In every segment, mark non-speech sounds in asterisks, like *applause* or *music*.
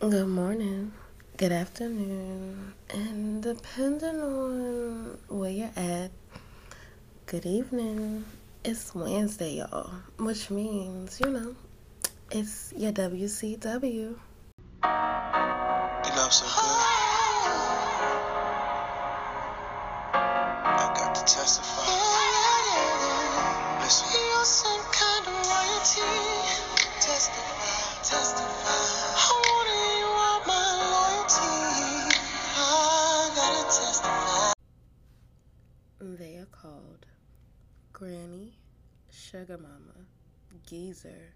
Good morning, good afternoon, and depending on where you're at, good evening. It's Wednesday, y'all, which means, you know, it's your WCW. You know so good. I got to testify. Listen. Granny, Sugar Mama, Geezer,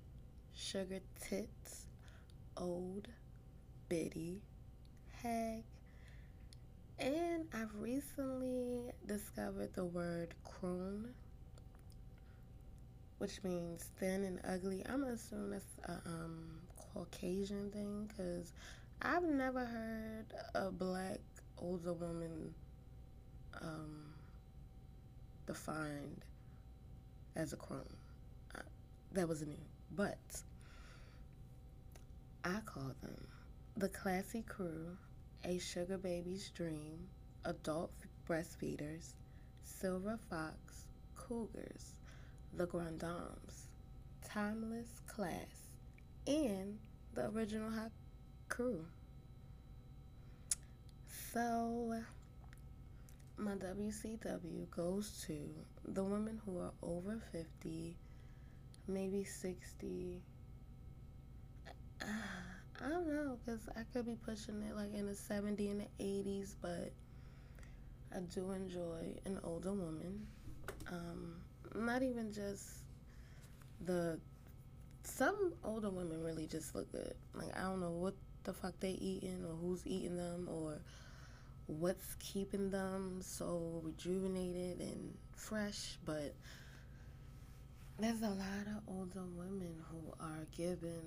Sugar Tits, Old, Biddy, Hag, and I've recently discovered the word crone, which means thin and ugly. I'm assuming that's a um, Caucasian thing because I've never heard a black older woman um, defined as a crone. That was new. But I call them the classy crew, a sugar baby's dream, adult breastfeeders, silver fox, cougars, the grand dames, timeless class, and the original hot crew. So, my WCW goes to the women who are over 50, maybe 60. Uh, *sighs* I don't know, because I could be pushing it like in the 70 and the 80s, but I do enjoy an older woman. Um, not even just the. Some older women really just look good. Like, I don't know what the fuck they eating or who's eating them or what's keeping them so rejuvenated and fresh, but there's a lot of older women who are giving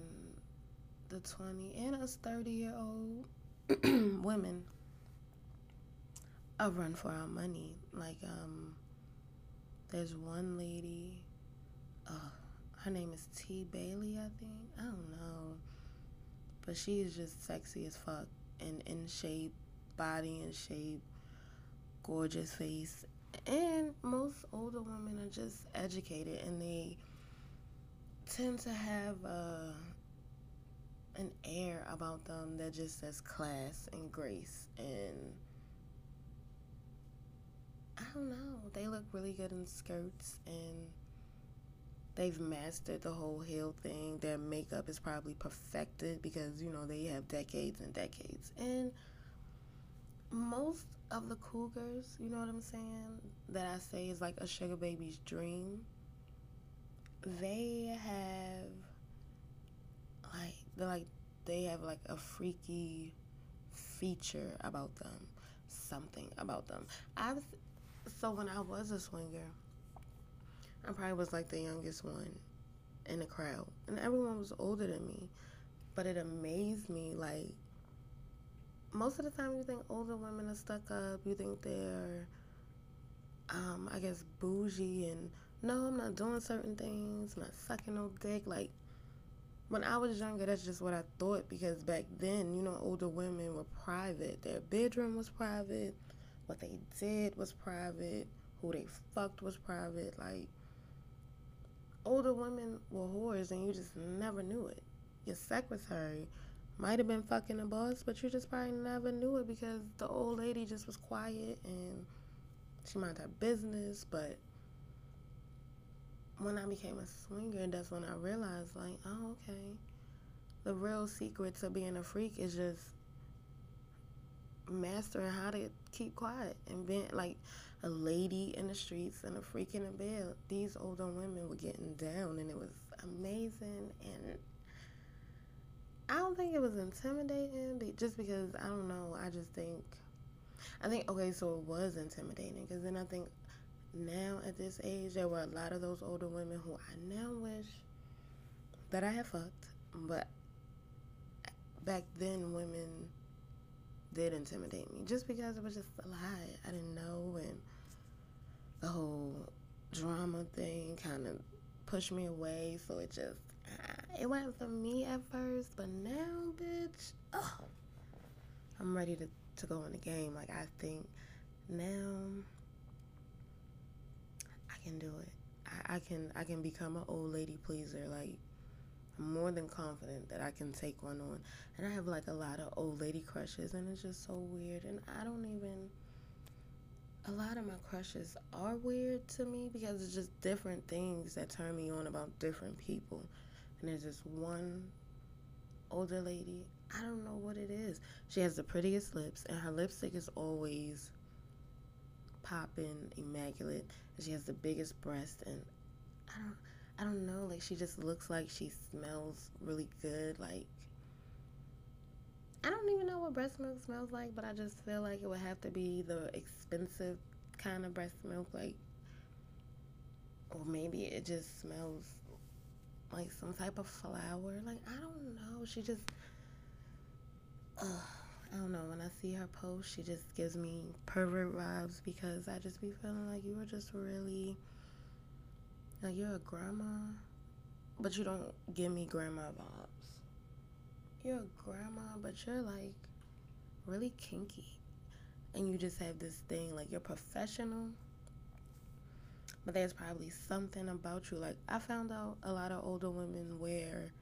the 20 and us 30 year old *clears throat* women a run for our money. Like, um, there's one lady, uh, her name is T. Bailey, I think. I don't know. But she is just sexy as fuck and in shape body and shape, gorgeous face. And most older women are just educated and they tend to have uh, an air about them that just says class and grace. And I don't know, they look really good in skirts and they've mastered the whole heel thing. Their makeup is probably perfected because, you know, they have decades and decades. And most of the cougars, you know what I'm saying, that I say is like a sugar baby's dream, they have like they're like they have like a freaky feature about them, something about them. I was so when I was a swinger, I probably was like the youngest one in the crowd, and everyone was older than me, but it amazed me like most of the time you think older women are stuck up, you think they're, um, I guess, bougie and no, I'm not doing certain things, I'm not sucking no dick. Like, when I was younger, that's just what I thought because back then, you know, older women were private. Their bedroom was private, what they did was private, who they fucked was private. Like, older women were whores and you just never knew it. Your secretary, might have been fucking a boss, but you just probably never knew it because the old lady just was quiet and she minded her business. But when I became a swinger, that's when I realized, like, oh, okay. The real secret to being a freak is just mastering how to keep quiet and being like a lady in the streets and a freak in the bed. These older women were getting down, and it was amazing and I don't think it was intimidating, just because I don't know. I just think, I think okay, so it was intimidating because then I think now at this age there were a lot of those older women who I now wish that I had fucked, but back then women did intimidate me just because it was just a lie. I didn't know and the whole drama thing kind of pushed me away, so it just it wasn't for me at first, but now, bitch, oh, I'm ready to, to go in the game. Like I think now I can do it. I, I can I can become an old lady pleaser. Like I'm more than confident that I can take one on. And I have like a lot of old lady crushes and it's just so weird and I don't even a lot of my crushes are weird to me because it's just different things that turn me on about different people. And there's this one older lady, I don't know what it is. She has the prettiest lips, and her lipstick is always popping, immaculate. And she has the biggest breast, and I don't, I don't know. Like she just looks like she smells really good. Like I don't even know what breast milk smells like, but I just feel like it would have to be the expensive kind of breast milk, like, or maybe it just smells like some type of flower. Like I don't know. She just, uh, I don't know. When I see her post, she just gives me pervert vibes because I just be feeling like you are just really, like you're a grandma, but you don't give me grandma vibes. You're a grandma, but you're like really kinky, and you just have this thing like you're professional but there's probably something about you. Like I found out a lot of older women wear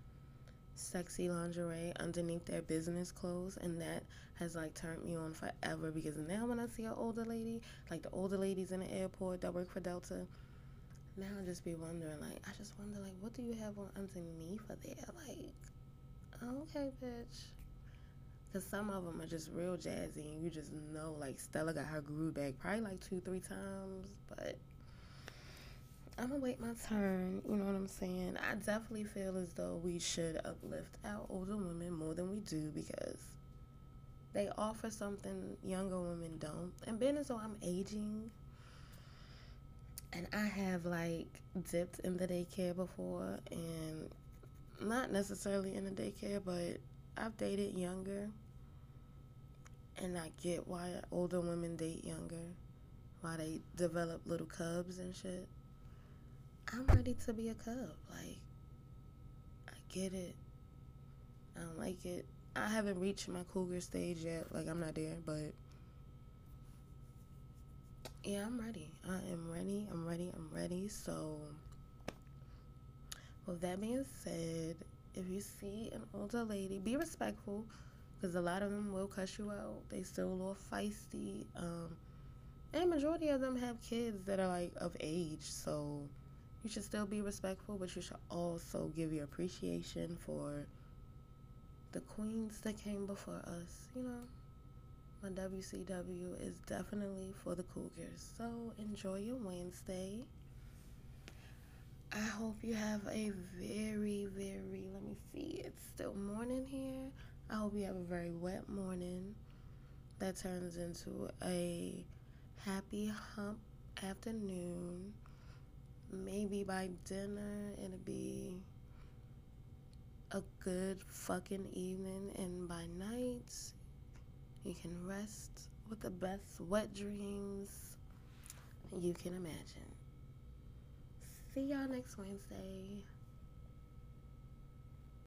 sexy lingerie underneath their business clothes and that has like turned me on forever because now when I see an older lady, like the older ladies in the airport that work for Delta, now I just be wondering like I just wonder like what do you have on underneath of there? Like, okay, bitch. Cause some of them are just real jazzy, and you just know like Stella got her groove back probably like two, three times, but I'm gonna wait my turn. You know what I'm saying? I definitely feel as though we should uplift our older women more than we do because they offer something younger women don't. And being as though I'm aging and I have like dipped in the daycare before and not necessarily in the daycare, but I've dated younger and I get why older women date younger, why they develop little cubs and shit. I'm ready to be a cub. Like, I get it. I don't like it. I haven't reached my cougar stage yet. Like, I'm not there, but yeah, I'm ready. I am ready. I'm ready. I'm ready. So, with that being said, if you see an older lady, be respectful because a lot of them will cuss you out. They still a little feisty. Um, and majority of them have kids that are like of age. So, you should still be respectful, but you should also give your appreciation for the queens that came before us. You know, my WCW is definitely for the Cougars. So enjoy your Wednesday. I hope you have a very, very, let me see, it's still morning here. I hope you have a very wet morning that turns into a happy hump afternoon maybe by dinner it'll be a good fucking evening, and by night you can rest with the best wet dreams you can imagine. See y'all next Wednesday.